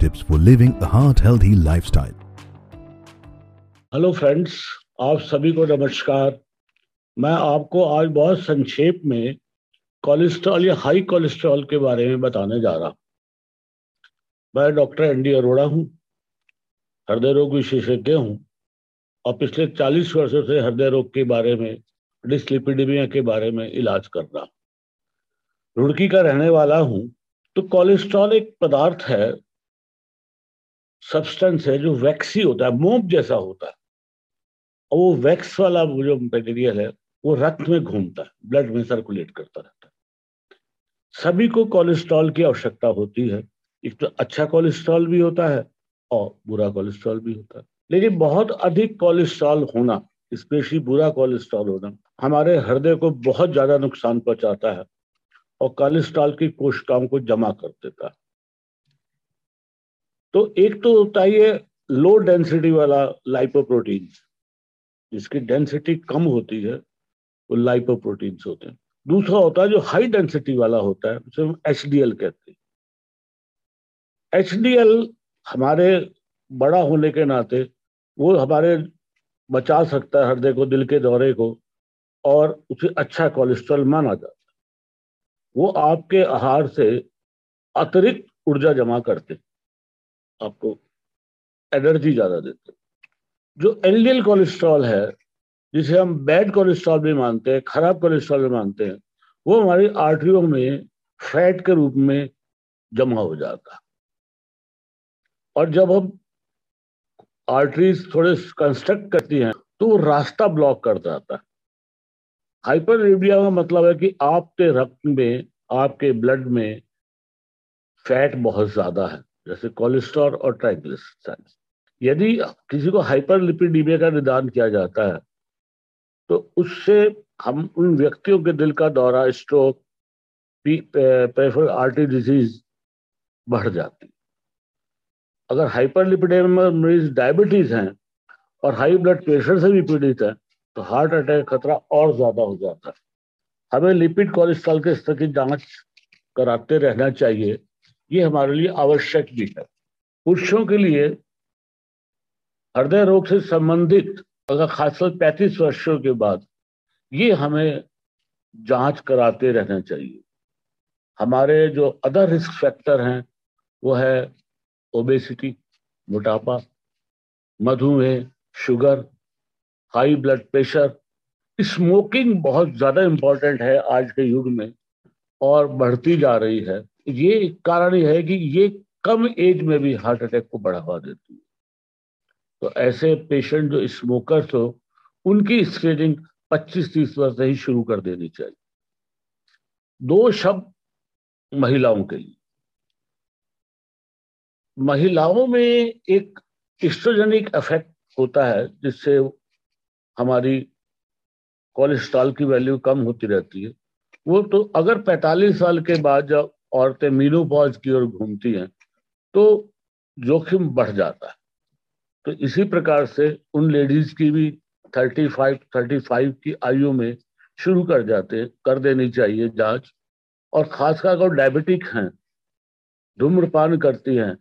Tips for living a heart healthy lifestyle. Hello friends आप सभी को नमस्कार। मैं आपको आज बहुत संक्षेप में कोलेस्ट्रॉल या हाई कोलेस्ट्रॉल के बारे में बताने जा रहा मैं डॉक्टर एन डी अरोड़ा हूँ। हृदय रोग विशेषज्ञ हूँ। और पिछले 40 वर्षों से हृदय रोग के बारे में डिस्लिपिडीमिया के बारे में इलाज कर रहा रुड़की का रहने वाला हूँ। तो कोलेस्ट्रॉल एक पदार्थ है सब्सटेंस है जो वैक्सी होता है, मोम जैसा होता है। और वो वैक्स वाला जो मटेरियल है, वो रक्त में घूमता है ब्लड में सर्कुलेट करता रहता है। सभी को कोलेस्ट्रॉल की आवश्यकता होती है। एक तो अच्छा कोलेस्ट्रॉल भी होता है और बुरा कोलेस्ट्रॉल भी होता है। लेकिन बहुत अधिक कोलेस्ट्रॉल होना स्पेशली बुरा कोलेस्ट्रॉल होना, हमारे हृदय को बहुत ज़्यादा नुकसान पहुंचाता है। और कोलेस्ट्रॉल की कोशिकाओं को जमा कर देता। तो एक तो होता है ये लो डेंसिटी वाला लाइपोप्रोटीन जिसकी डेंसिटी कम होती है, वो लाइपोप्रोटीन्स होते हैं। दूसरा होता है जो हाई डेंसिटी वाला होता है, उसे हम एच कहते हैं। एचडीएल हमारे बड़ा होने के नाते वो हमारे बचा सकता है हृदय को, दिल के दौरे को, और उसे अच्छा कोलेस्ट्रॉल माना जाता वो आपके आहार से अतिरिक्त ऊर्जा जमा करते, आपको एनर्जी ज़्यादा देते। जो एलडीएल कोलेस्ट्रॉल है, जिसे हम बैड कोलेस्ट्रॉल भी मानते हैं, खराब कोलेस्ट्रॉल भी मानते हैं, वो हमारी आर्टरियों में फैट के रूप में जमा हो जाता। और जब हम आर्टरीज थोड़े कंस्ट्रक्ट करती हैं तो वो रास्ता ब्लॉक कर जाता। है हाइपर का मतलब है कि आपके रक्त में, आपके ब्लड में फैट बहुत ज़्यादा है, जैसे कोलेस्ट्रॉल और ट्राइग्लिसराइड्स। यदि किसी को हाइपर लिपिडीमिया का निदान किया जाता है तो उससे हम उन व्यक्तियों के दिल का दौरा स्ट्रोक पेरिफेरल आर्टरी डिज़ीज़ बढ़ जाती अगर हाइपरलिपिडेमिया मरीज़ डायबिटीज़ हैं और हाई ब्लड प्रेशर से भी पीड़ित है तो हार्ट अटैक खतरा और ज़्यादा हो जाता है। हमें लिपिड कोलेस्ट्रॉल के स्तर की जाँच कराते रहना चाहिए। ये हमारे लिए आवश्यक भी है। पुरुषों के लिए हृदय रोग से संबंधित अगर खासकर पैंतीस वर्षों के बाद ये हमें जाँच कराते रहना चाहिए। हमारे जो अदर रिस्क फैक्टर हैं, वो है ओबेसिटी मोटापा, मधुमेह sugar high blood pressure, smoking बहुत ज़्यादा इंपॉर्टेंट है आज के युग में और बढ़ती जा रही है। ये कारण है कि ये कम एज में भी हार्ट अटैक को बढ़ावा देती है। तो ऐसे पेशेंट जो स्मोकर्स हो, उनकी स्क्रीनिंग 25-30 वर्ष से ही शुरू कर देनी चाहिए। दो शब्द, महिलाओं के लिए। महिलाओं में एक इस्ट्रोजेनिक इफ़ेक्ट होता है, जिससे हमारी कोलेस्ट्रॉल की वैल्यू कम होती रहती है। वो तो अगर 45 साल के बाद जब औरतें मीनोपॉज की ओर घूमती हैं तो जोखिम बढ़ जाता है। तो इसी प्रकार से उन लेडीज़ की भी 35 35 की आयु में शुरू कर जाते कर देनी चाहिए जाँच। और खासकर अगर डायबिटिक हैं, धूम्रपान करती हैं,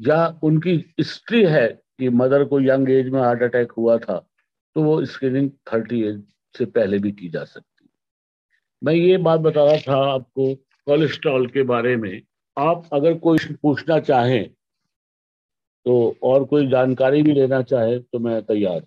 या उनकी हिस्ट्री है कि मदर को यंग एज में हार्ट अटैक हुआ था तो वो स्क्रीनिंग थर्टी एज से पहले भी की जा सकती है। मैं ये बात बता रहा था आपको कोलेस्ट्रॉल के बारे में। आप अगर कोई पूछना चाहें तो और कोई जानकारी भी लेना चाहे तो मैं तैयार